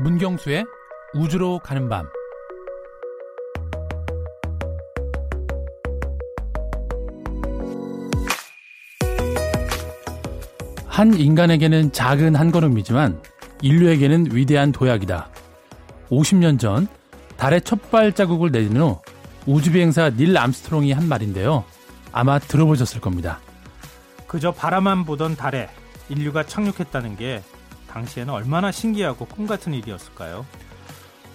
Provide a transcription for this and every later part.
문경수의 우주로 가는 밤. 한 인간에게는 작은 한 걸음이지만 인류에게는 위대한 도약이다. 50년 전 달의 첫 발자국을 내린 후 우주비행사 닐 암스트롱이 한 말인데요. 아마 들어보셨을 겁니다. 그저 바라만 보던 달에 인류가 착륙했다는 게 당시에는 얼마나 신기하고 꿈 같은 일이었을까요?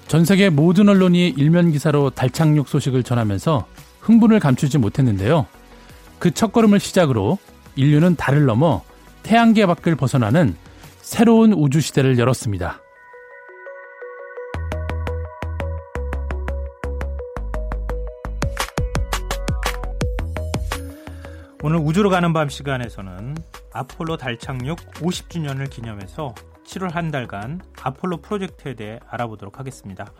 전 세계 모든 언론이 일면 기사로 달 착륙 소식을 전하면서 흥분을 감추지 못했는데요. 그 첫걸음을 시작으로 인류는 달을 넘어 태양계 밖을 벗어나는 새로운 우주 시대를 열었습니다. 오늘 우주로 가는 밤 시간에서는 아폴로 달 착륙 50주년을 기념해서 7월 한 달간 아폴로 프로젝트에 대해 알아보도록 하겠습니다.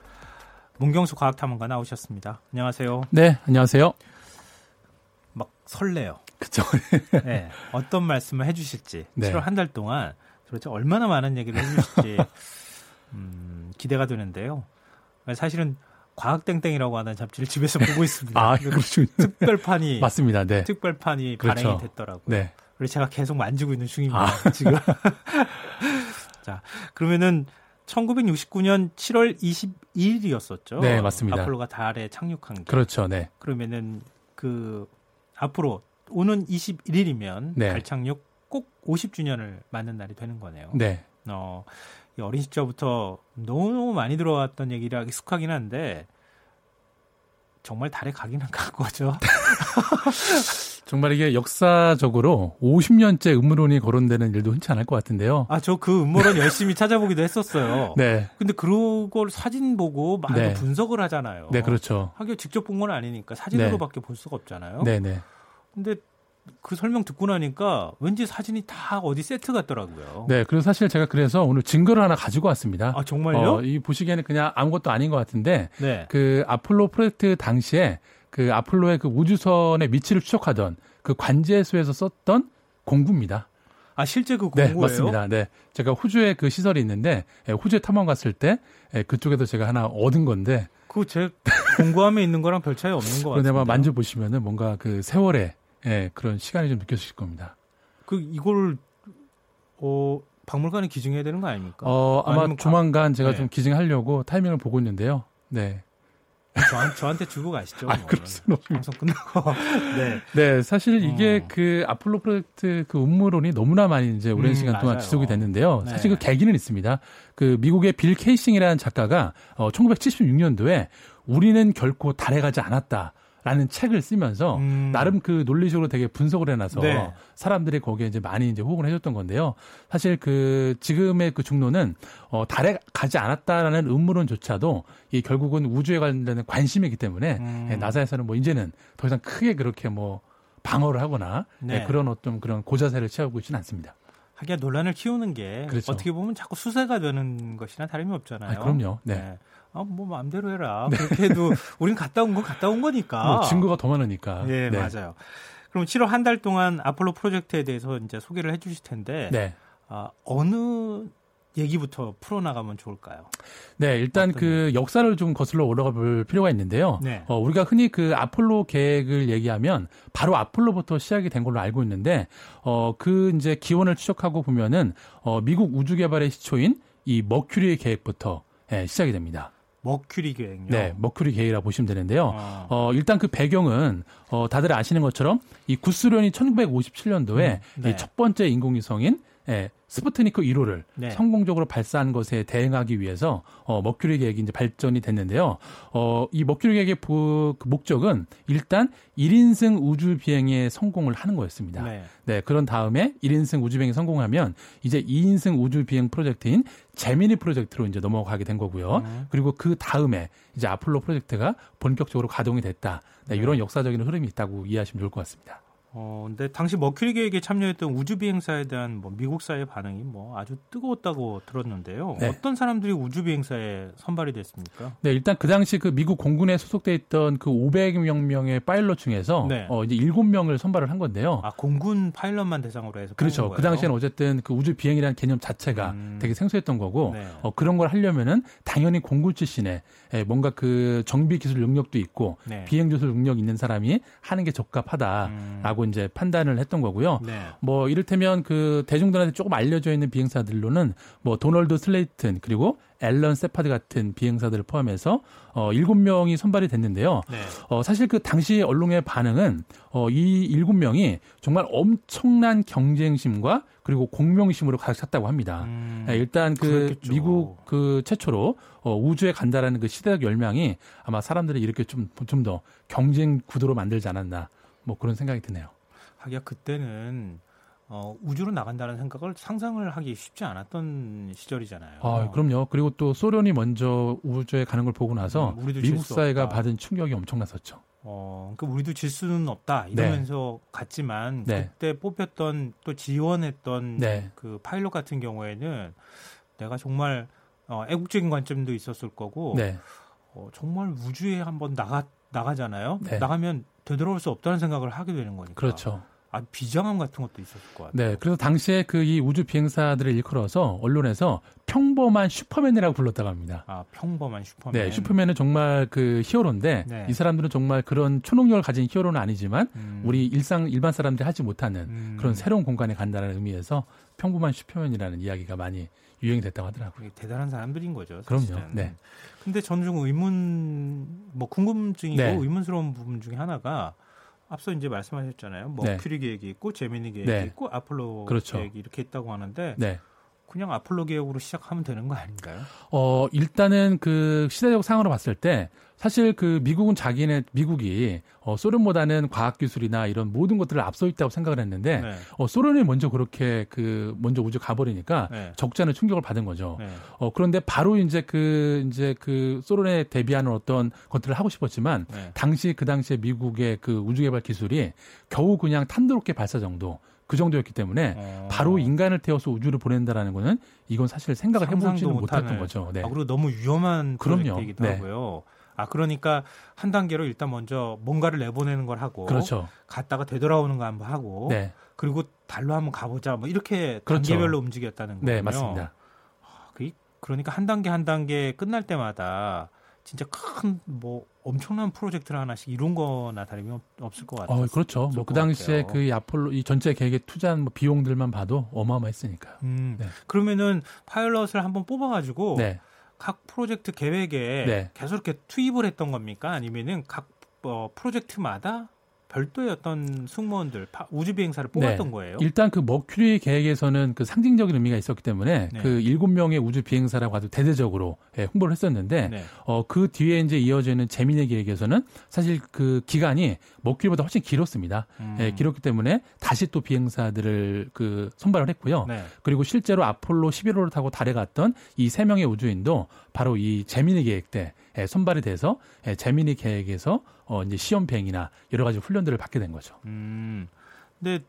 문경수 과학탐험가 나오셨습니다. 안녕하세요. 네, 안녕하세요. 막 설레요. 그죠. 네, 어떤 말씀을 해주실지 네. 7월 한 달 동안 도대체 얼마나 많은 얘기를 해주실지 음, 기대가 되는데요. 사실은 과학땡땡이라고 하는 잡지를 집에서 보고 있습니다. 아, 그렇군요. 특별판이 맞습니다. 네. 특별판이 그렇죠. 발행이 됐더라고요. 네. 그래서 제가 계속 만지고 있는 중입니다. 아. 지금. 자, 그러면은 1969년 7월 22일이었었죠. 네, 맞습니다. 아폴로가 달에 착륙한 게. 그렇죠. 네. 그러면은 그 앞으로 오는 21일이면 네. 달 착륙 꼭 50주년을 맞는 날이 되는 거네요. 네. 어, 이 어린 시절부터 너무너무 많이 들어왔던 얘기라 익숙하긴 한데 정말 달에 가기는 간 거죠. 정말 이게 역사적으로 50년째 음모론이 거론되는 일도 흔치 않을 것 같은데요. 아, 저 그 음모론 열심히 찾아보기도 했었어요. 네. 근데 그걸 사진 보고 막 네. 분석을 하잖아요. 네, 그렇죠. 하긴 직접 본 건 아니니까 사진으로밖에 볼 수가 없잖아요. 네, 네. 근데 그 설명 듣고 나니까 왠지 사진이 다 어디 세트 같더라고요. 네, 그리고 사실 제가 그래서 오늘 증거를 하나 가지고 왔습니다. 아, 정말요? 어, 이 보시기에는 그냥 아무것도 아닌 것 같은데 네. 그 아폴로 프로젝트 당시에 그 아폴로의 그 우주선의 위치를 추적하던 그 관제소에서 썼던 공구입니다. 아, 실제 그 네, 공구예요? 맞습니다. 네. 제가 호주에 그 시설이 있는데 예, 호주에 탐험 갔을 때 예, 그쪽에서 제가 하나 얻은 건데 그거 제 공구함에 있는 거랑 별 차이 없는 것 그런데 같아요. 아마 만져 보시면은 뭔가 그 세월의 예, 그런 시간이 좀 느껴지실 겁니다. 그 이걸 어 박물관에 기증해야 되는 거 아닙니까? 어, 아마 아니면 가- 조만간 제가 네. 좀 기증하려고 타이밍을 보고 있는데요. 네. 저한, 저한테 주고 가시죠. 아, 뭐. 방송 끝나고. 네. 네, 사실 이게 어. 그 아폴로 프로젝트 그 음모론이 너무나 많이 이제 오랜 음, 시간 동안 맞아요. 지속이 됐는데요. 네. 사실 그 계기는 있습니다. 그 미국의 빌 케이싱이라는 작가가 어 1976년도에 우리는 결코 달에 가지 않았다. 라는 책을 쓰면서 음. 나름 그 논리적으로 되게 분석을 해놔서 네. 사람들이 거기에 이제 많이 이제 호응을 해줬던 건데요. 사실 그 지금의 그 중론은 어 달에 가지 않았다라는 음모론조차도 이 결국은 우주에 관련된 관심이기 때문에 음. 예, 나사에서는 뭐 이제는 더 이상 크게 그렇게 뭐 방어를 하거나 네. 예, 그런 어떤 그런 고자세를 취하고 있지는 않습니다. 하기야 논란을 키우는 게 그렇죠. 어떻게 보면 자꾸 수세가 되는 것이나 다름이 없잖아요. 아, 그럼요. 네. 아, 뭐 마음대로 해라. 그렇게 해도 우린 갔다 온 건 갔다 온 거니까. 뭐 증거가 더 많으니까. 예, 네. 맞아요. 그럼 7월 한 달 동안 아폴로 프로젝트에 대해서 이제 소개를 해 주실 텐데 네. 아, 어느 얘기부터 풀어나가면 좋을까요? 네, 일단 그 역사를 좀 거슬러 올라가 볼 필요가 있는데요. 네. 어, 우리가 흔히 그 아폴로 계획을 얘기하면 바로 아폴로부터 시작이 된 걸로 알고 있는데, 어, 그 이제 기원을 추적하고 보면은, 어, 미국 우주 개발의 시초인 이 머큐리 계획부터 예, 시작이 됩니다. 머큐리 계획요. 네, 머큐리 계획이라 고 보시면 되는데요. 어. 어, 일단 그 배경은, 어, 다들 아시는 것처럼 이 구소련이 1957년도에 음, 네. 이 첫 번째 인공위성인 예, 스푸트니크 1호를 네. 성공적으로 발사한 것에 대응하기 위해서 어, 머큐리 계획이 이제 발전이 됐는데요. 어, 이 머큐리 계획의 부- 그 목적은 일단 1인승 우주 비행에 성공을 하는 거였습니다. 네. 네, 그런 다음에 1인승 우주 비행이 성공하면 이제 2인승 우주 비행 프로젝트인 제미니 프로젝트로 이제 넘어가게 된 거고요. 음. 그리고 그 다음에 이제 아폴로 프로젝트가 본격적으로 가동이 됐다. 네, 네. 이런 역사적인 흐름이 있다고 이해하시면 좋을 것 같습니다. 어, 근데 당시 머큐리 계획에 참여했던 우주 비행사에 대한 뭐 미국 사회 반응이 뭐 아주 뜨거웠다고 들었는데요. 네. 어떤 사람들이 우주 비행사에 선발이 됐습니까? 네, 일단 그 당시 그 미국 공군에 소속돼 있던 그 500여 명의 파일럿 중에서 네. 어, 이제 7명을 선발을 한 건데요. 아, 공군 파일럿만 대상으로 해서 그렇죠. 그 당시에는 어쨌든 그 우주 비행이라는 개념 자체가 음. 되게 생소했던 거고 네. 어, 그런 걸 하려면은 당연히 공군 출신의 예, 뭔가 그 정비 기술 능력도 있고 네. 비행 기술 능력 있는 사람이 하는 게 적합하다라고 음. 이제 판단을 했던 거고요. 네. 뭐 이를테면 그 대중들한테 조금 알려져 있는 비행사들로는 뭐 도널드 슬레이튼 그리고 앨런 세파드 같은 비행사들을 포함해서 어 7명이 선발이 됐는데요. 네. 어 사실 그 당시 언론의 반응은 어이 7명이 정말 엄청난 경쟁심과 그리고 공명심으로 가득 찼다고 합니다. 음, 네, 일단 그 그랬겠죠. 미국 그 최초로 어 우주에 간다라는 그 시대적 열망이 아마 사람들이 이렇게 좀 좀 더 경쟁 구도로 만들지 않았나 뭐 그런 생각이 드네요. 하기야 그때는 어, 우주로 나간다는 생각을 상상을 하기 쉽지 않았던 시절이잖아요. 아, 그럼요. 그리고 또 소련이 먼저 우주에 가는 걸 보고 나서 음, 미국 사회가 받은 충격이 엄청났었죠. 어, 그러니까 우리도 질 수는 없다 이러면서 네. 갔지만 네. 그때 뽑혔던 또 지원했던 네. 그 파일럿 같은 경우에는 내가 정말 어, 애국적인 관점도 있었을 거고 네. 어, 정말 우주에 한번 나가 나가잖아요. 네. 나가면 되돌아올 수 없다는 생각을 하게 되는 거니까. 그렇죠. 아, 비장함 같은 것도 있었을 것 같아요. 네, 그래서 당시에 그 이 우주 비행사들을 일컬어서 언론에서 평범한 슈퍼맨이라고 불렀다고 합니다. 아, 평범한 슈퍼맨. 네, 슈퍼맨은 정말 그 히어로인데 네. 이 사람들은 정말 그런 초능력을 가진 히어로는 아니지만 음. 우리 일상 일반 사람들이 하지 못하는 음. 그런 새로운 공간에 간다는 의미에서 평범한 슈퍼맨이라는 이야기가 많이 유행이 됐다고 하더라고요. 대단한 사람들인 거죠. 사실은. 그럼요. 네. 근데 저는 좀 의문, 뭐 궁금증이고 네. 의문스러운 부분 중에 하나가 앞서 이제 말씀하셨잖아요. 뭐 네. 큐리 계획이 있고 제미니 계획이 네. 있고 아폴로 그렇죠. 계획이 이렇게 있다고 하는데 네. 그냥 아폴로 계획으로 시작하면 되는 거 아닌가요? 어, 일단은 그 시대적 상황으로 봤을 때 사실 그 미국은 자기네 미국이 어, 소련보다는 과학 기술이나 이런 모든 것들을 앞서 있다고 생각을 했는데 네. 어, 소련이 먼저 그렇게 그 먼저 우주 가버리니까 네. 적잖은 충격을 받은 거죠. 네. 어, 그런데 바로 이제 그 이제 그 소련에 대비하는 어떤 것들을 하고 싶었지만 네. 당시 그 당시에 미국의 그 우주 개발 기술이 겨우 그냥 탄도롭게 발사 정도 그 정도였기 때문에 어. 바로 인간을 태워서 우주를 보낸다라는 거는 이건 사실 생각을 해보지는 못했던 거죠. 네. 아, 그리고 너무 위험한 그럼요. 얘기도 네. 하고요. 아 그러니까 한 단계로 일단 먼저 뭔가를 내보내는 걸 하고 그렇죠. 갔다가 되돌아오는 거 한번 하고 네. 그리고 달로 한번 가보자 뭐 이렇게 그렇죠. 단계별로 움직였다는 거예요. 네 맞습니다. 아, 그 그러니까 한 단계 한 단계 끝날 때마다 진짜 큰 뭐 엄청난 프로젝트를 하나씩 이룬 거나 다름이 없을 것 같아요. 어, 그렇죠. 뭐 그 당시에 그 아폴로 이 전체 계획에 투자한 뭐 비용들만 봐도 어마어마했으니까요. 음, 네. 그러면은 파일럿을 한번 뽑아가지고 네. 각 프로젝트 계획에 네. 계속 이렇게 투입을 했던 겁니까? 아니면은 각 어, 프로젝트마다 별도의 어떤 승무원들 우주 비행사를 뽑았던 네. 거예요. 일단 그 머큐리 계획에서는 그 상징적인 의미가 있었기 때문에 네. 그 일곱 명의 우주 비행사라고 아주 대대적으로 예, 홍보를 했었는데 네. 어그 뒤에 이제 이어지는 재미의 계획에서는 사실 그 기간이 머큐리보다 훨씬 길었습니다. 음. 예, 길었기 때문에 다시 또 비행사들을 그 선발을 했고요. 네. 그리고 실제로 아폴로 11호를 타고 달에 갔던 이 세 명의 우주인도 바로 이 재미의 계획 때 예, 선발이 돼서 예, 재미니 계획에서 어 이제 시험 비행이나 여러 가지 훈련들을 받게 된 거죠. 음. 근데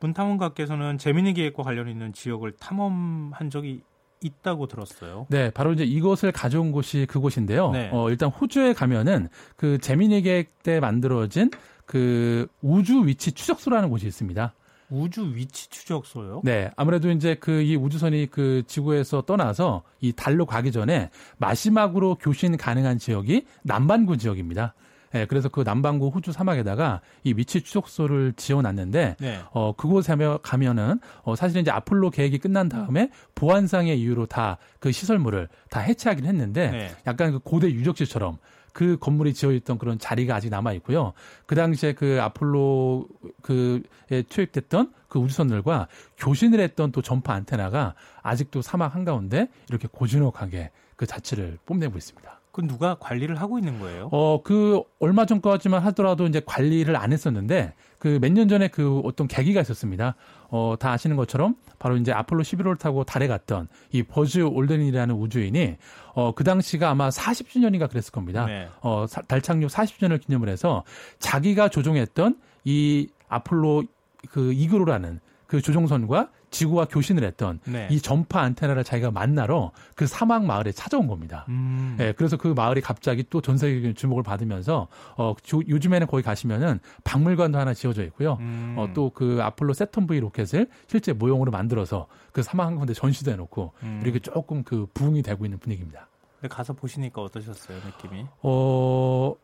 문탐원가께서는 재미니 계획과 관련 있는 지역을 탐험한 적이 있다고 들었어요. 네, 바로 이제 이것을 가져온 곳이 그곳인데요. 네. 어, 일단 호주에 가면은 그 재미니 계획 때 만들어진 그 우주 위치 추적소라는 곳이 있습니다. 우주 위치 추적소요? 네. 아무래도 이제 그 이 우주선이 그 지구에서 떠나서 이 달로 가기 전에 마지막으로 교신 가능한 지역이 남반구 지역입니다. 예, 그래서 그 남반구 호주 사막에다가 이 위치 추적소를 지어놨는데 네. 어 그곳에 가면은 어 사실은 이제 아폴로 계획이 끝난 다음에 보안상의 이유로 다 그 시설물을 다 해체하긴 했는데 네. 약간 그 고대 유적지처럼 그 건물이 지어 있던 그런 자리가 아직 남아 있고요. 그 당시에 그 아폴로 그에 투입됐던 그 우주선들과 교신을 했던 또 전파 안테나가 아직도 사막 한가운데 이렇게 고즈넉하게 그 자체를 뽐내고 있습니다. 그 누가 관리를 하고 있는 거예요? 어, 그 얼마 전까지만 하더라도 이제 관리를 안 했었는데 그 몇 년 전에 그 어떤 계기가 있었습니다. 어, 다 아시는 것처럼 바로 이제 아폴로 11호를 타고 달에 갔던 이 버즈 올든이라는 우주인이 어, 그 당시가 아마 40주년인가 그랬을 겁니다. 네. 어, 달 착륙 40주년을 기념을 해서 자기가 조종했던 이 아폴로 그 이그로라는 그 조종선과 지구와 교신을 했던 네. 이 전파 안테나를 자기가 만나러 그 사막 마을에 찾아온 겁니다. 음. 예, 그래서 그 마을이 갑자기 또 전 세계적인 주목을 받으면서 어 조- 요즘에는 거기 가시면은 박물관도 하나 지어져 있고요. 음. 어 또 그 아폴로 세턴 V 로켓을 실제 모형으로 만들어서 그 사막 한 군데 전시도 해놓고 음. 이렇게 조금 그 부흥이 되고 있는 분위기입니다. 근데 가서 보시니까 어떠셨어요, 느낌이? 어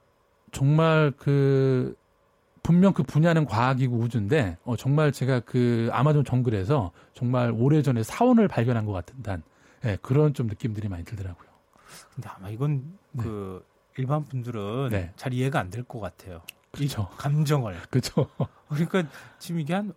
정말 그 분명 그 분야는 과학이고 우주인데 어 정말 제가 그 아마존 정글에서 정말 오래전에 사원을 발견한 것 같은 단 예, 그런 좀 느낌들이 많이 들더라고요. 근데 아마 이건 네. 그 일반 분들은 네. 잘 이해가 안 될 것 같아요. 그렇죠. 감정을. 그렇죠. 그러니까 지금 이게 한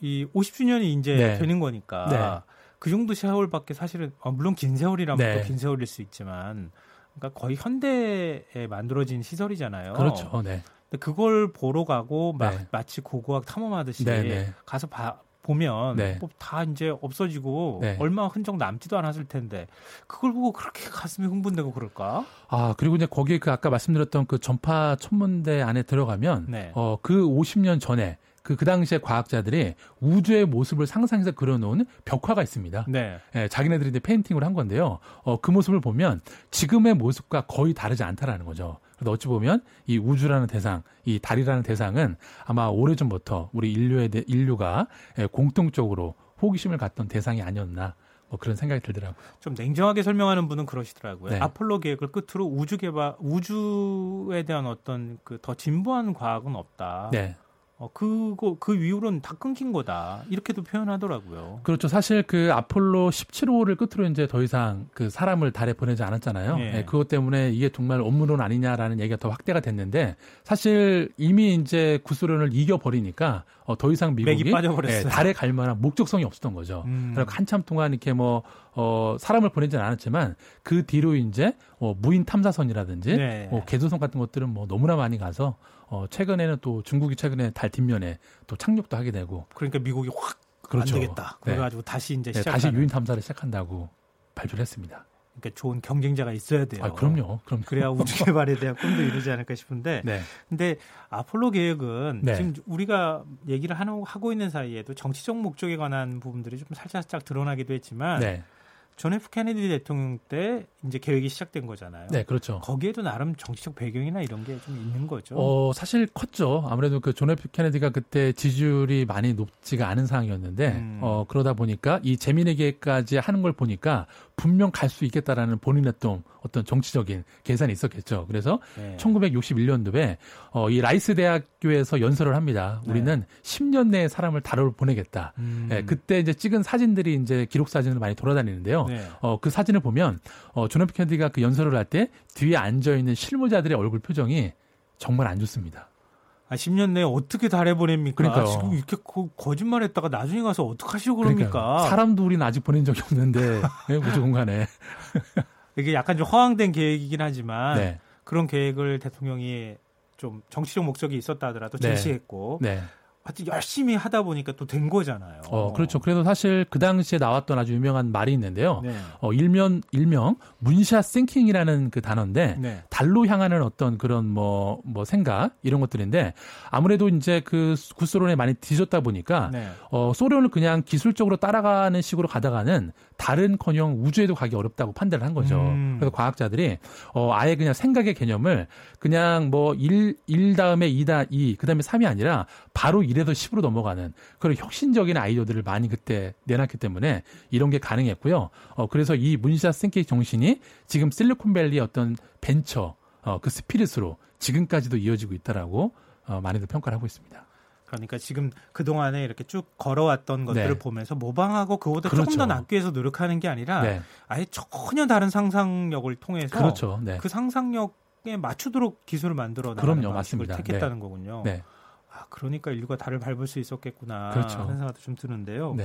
이 50주년이 이제 네. 되는 거니까 네. 그 정도 세월밖에 사실은 어, 물론 긴 세월이라면 네. 또긴 세월일 수 있지만 그러니까 거의 현대에 만들어진 시설이잖아요. 그렇죠. 네. 그걸 보러 가고 막 네. 마치 고고학 탐험하듯이 네, 네. 가서 봐, 보면 네. 뭐다 이제 없어지고 네. 얼마 흔적 남지도 않았을 텐데 그걸 보고 그렇게 가슴이 흥분되고 그럴까? 아, 그리고 이제 거기에 그 아까 말씀드렸던 그 전파 천문대 안에 들어가면 네. 어, 그 50년 전에 그, 그 당시에 과학자들이 우주의 모습을 상상해서 그려놓은 벽화가 있습니다. 네. 예, 자기네들이 이제 페인팅을 한 건데요. 어, 그 모습을 보면 지금의 모습과 거의 다르지 않다라는 거죠. 그래서 어찌 보면 이 우주라는 대상, 이 달이라는 대상은 아마 오래전부터 우리 인류에 대, 인류가 예, 공통적으로 호기심을 갖던 대상이 아니었나 뭐 그런 생각이 들더라고요. 좀 냉정하게 설명하는 분은 그러시더라고요. 네. 아폴로 계획을 끝으로 우주 개발, 우주에 대한 어떤 그 더 진보한 과학은 없다. 네. 어, 그거 그 이후로는 다 끊긴 거다. 이렇게도 표현하더라고요. 그렇죠. 사실 그 아폴로 17호를 끝으로 이제 더 이상 그 사람을 달에 보내지 않았잖아요. 예. 예, 그것 때문에 이게 정말 업무론 아니냐라는 얘기가 더 확대가 됐는데 사실 이미 이제 구소련을 이겨 버리니까 어, 더 이상 미국이. 예, 달에 갈 만한 목적성이 없었던 거죠. 음. 그래서 한참 동안 이렇게 뭐 어, 사람을 보내지는 않았지만 그 뒤로 이제 어, 무인 탐사선이라든지 네. 어, 궤도선 같은 것들은 뭐 너무나 많이 가서 어, 최근에는 또 중국이 최근에 달 뒷면에 또 착륙도 하게 되고 그러니까 미국이 확안 그렇죠. 되겠다. 네. 그래가지고 다시 이제 네. 다시 유인 탐사를 시작한다고 발표를 했습니다. 그러니까 좋은 경쟁자가 있어야 돼요. 아, 그럼요. 그럼 그래야 우주 개발에 대한 꿈도 이루지 않을까 싶은데. 네. 근데 아폴로 계획은 네. 지금 우리가 얘기를 하는, 하고 있는 사이에도 정치적 목적에 관한 부분들이 좀 살짝살짝 드러나기도 했지만 네. 존 F 케네디 대통령 때 이제 계획이 시작된 거잖아요. 네, 그렇죠. 거기에도 나름 정치적 배경이나 이런 게 좀 있는 거죠. 어, 사실 컸죠. 아무래도 그 존 F 케네디가 그때 지지율이 많이 높지가 않은 상황이었는데, 음. 어, 그러다 보니까 이 제미니 계획까지 하는 걸 보니까 분명 갈 수 있겠다라는 본인의 또 어떤 정치적인 계산이 있었겠죠. 그래서 네. 1961년도에 어, 이 라이스 대학교에서 연설을 합니다. 네. 우리는 10년 내에 사람을 달으로 보내겠다. 음. 예, 그때 이제 찍은 사진들이 이제 기록 사진으로 많이 돌아다니는데요. 네. 어, 그 사진을 보면 어, 존 F 케네디가 그 연설을 할 때 뒤에 앉아 있는 실무자들의 얼굴 표정이 정말 안 좋습니다. 아, 10년 내에 어떻게 달에 보냅니까? 그러니까요. 지금 이렇게 거, 거짓말했다가 나중에 가서 어떡하시고 그럽니까? 그러니까요. 사람도 우리는 아직 보낸 적이 없는데 예, 우주 공간에. 이게 약간 좀 허황된 계획이긴 하지만 네, 그런 계획을 대통령이 좀 정치적 목적이 있었다 하더라도 네. 제시했고 네. 하여튼 열심히 하다 보니까 또 된 거잖아요. 어, 그렇죠. 그래도 사실 그 당시에 나왔던 아주 유명한 말이 있는데요. 네. 어, 일명 일명 문샷 싱킹이라는 그 단어인데 네. 달로 향하는 어떤 그런 뭐, 뭐 생각 이런 것들인데 아무래도 이제 그 구소련에 많이 뒤졌다 보니까 네. 어, 소련을 그냥 기술적으로 따라가는 식으로 가다가는 다른 커녕 우주에도 가기 어렵다고 판단을 한 거죠. 음. 그래서 과학자들이 어, 아예 그냥 생각의 개념을 그냥 뭐 1, 1 다음에 2다 2, 그 다음에 3이 아니라 바로 1에서 10으로 넘어가는 그런 혁신적인 아이디어들을 많이 그때 내놨기 때문에 이런 게 가능했고요. 어, 그래서 이 문샷 생케이 정신이 지금 실리콘밸리의 어떤 벤처, 어, 그 스피릿으로 지금까지도 이어지고 있다라고 어, 많이들 평가를 하고 있습니다. 그러니까 지금 그 동안에 이렇게 쭉 걸어왔던 것들을 네. 보면서 모방하고 그보다 그렇죠. 조금 더 낫기 위해서 노력하는 게 아니라 네. 아예 전혀 다른 상상력을 통해서 그렇죠. 네. 그 상상력에 맞추도록 기술을 만들어 그럼요. 나가는 방식을 맞습니다. 택했다는 거군요. 네. 아, 그러니까 인류가 달을 밟을 수 있었겠구나 그렇죠. 하는 생각도 좀 드는데요. 네.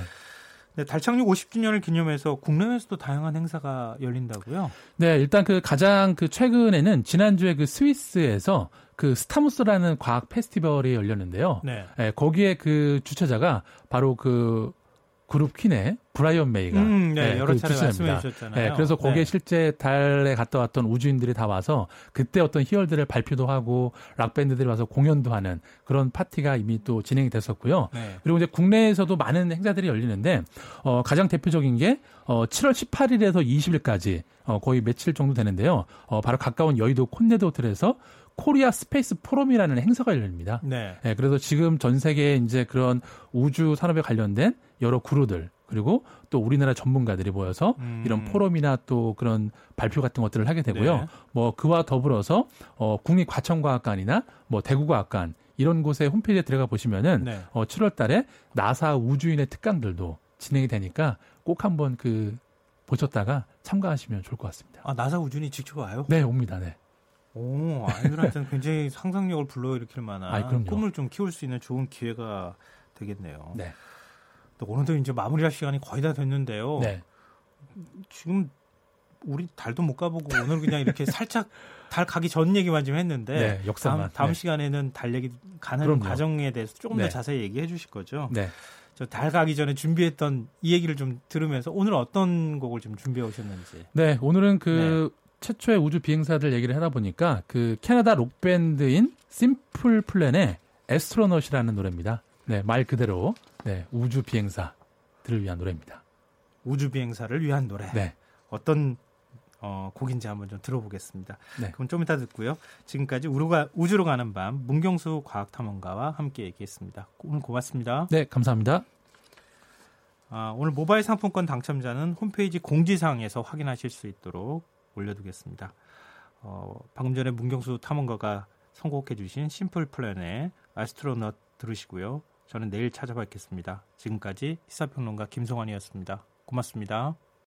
네, 달 착륙 50주년을 기념해서 국내에서도 다양한 행사가 열린다고요. 네, 일단 그 가장 그 최근에는 지난주에 그 스위스에서 그 스타무스라는 과학 페스티벌이 열렸는데요. 네. 예, 거기에 그 주최자가 바로 그 그룹 퀸의 브라이언 메이가 음, 네, 네, 여러 차례 말씀해 주셨잖아요. 네, 그래서 거기에 네. 실제 달에 갔다 왔던 우주인들이 다 와서 그때 어떤 희열들을 발표도 하고 락 밴드들이 와서 공연도 하는 그런 파티가 이미 또 진행이 됐었고요. 네. 그리고 이제 국내에서도 많은 행사들이 열리는데 어, 가장 대표적인 게 어, 7월 18일에서 20일까지 어, 거의 며칠 정도 되는데요. 어, 바로 가까운 여의도 콘래드 호텔에서 코리아 스페이스 포럼이라는 행사가 열립니다. 네. 네. 그래서 지금 전 세계에 이제 그런 우주 산업에 관련된 여러 구루들 그리고 또 우리나라 전문가들이 모여서 음. 이런 포럼이나 또 그런 발표 같은 것들을 하게 되고요. 네. 뭐 그와 더불어서 어 국립과천과학관이나 뭐 대구과학관 이런 곳에 홈페이지에 들어가 보시면은 네. 어 7월 달에 나사 우주인의 특강들도 진행이 되니까 꼭 한번 그 보셨다가 참가하시면 좋을 것 같습니다. 아, 나사 우주인이 직접 와요? 네, 옵니다. 네. 오, 아이들한테는 굉장히 상상력을 불러일으킬 만한 아이, 꿈을 좀 키울 수 있는 좋은 기회가 되겠네요. 네. 또 오늘도 이제 마무리할 시간이 거의 다 됐는데요. 네. 지금 우리 달도 못 가보고 오늘 그냥 이렇게 살짝 달 가기 전 얘기만 좀 했는데 네, 역사만. 다음, 다음 네. 시간에는 달 얘기 가는 그럼요. 과정에 대해서 조금 더 네. 자세히 얘기해 주실 거죠. 네. 저 달 가기 전에 준비했던 이 얘기를 좀 들으면서 오늘 어떤 곡을 좀 준비해 오셨는지. 네, 오늘은 그 네. 최초의 우주 비행사들 얘기를 하다 보니까 그 캐나다 록 밴드인 심플 플랜의 에스트로넛이라는 노래입니다. 네, 말 그대로 네, 우주 비행사들을 위한 노래입니다. 우주 비행사를 위한 노래. 네. 어떤 어, 곡인지 한번 좀 들어보겠습니다. 네. 그럼 좀 이따 듣고요. 지금까지 우루가, 우주로 가는 밤 문경수 과학탐험가와 함께 얘기했습니다. 오늘 고맙습니다. 네, 감사합니다. 아, 오늘 모바일 상품권 당첨자는 홈페이지 공지사항에서 확인하실 수 있도록 올려두겠습니다. 어, 방금 전에 문경수 탐험가가 선곡해 주신 심플 플랜의 아스트로넛 들으시고요. 저는 내일 찾아뵙겠습니다. 지금까지 시사평론가 김성환이었습니다. 고맙습니다.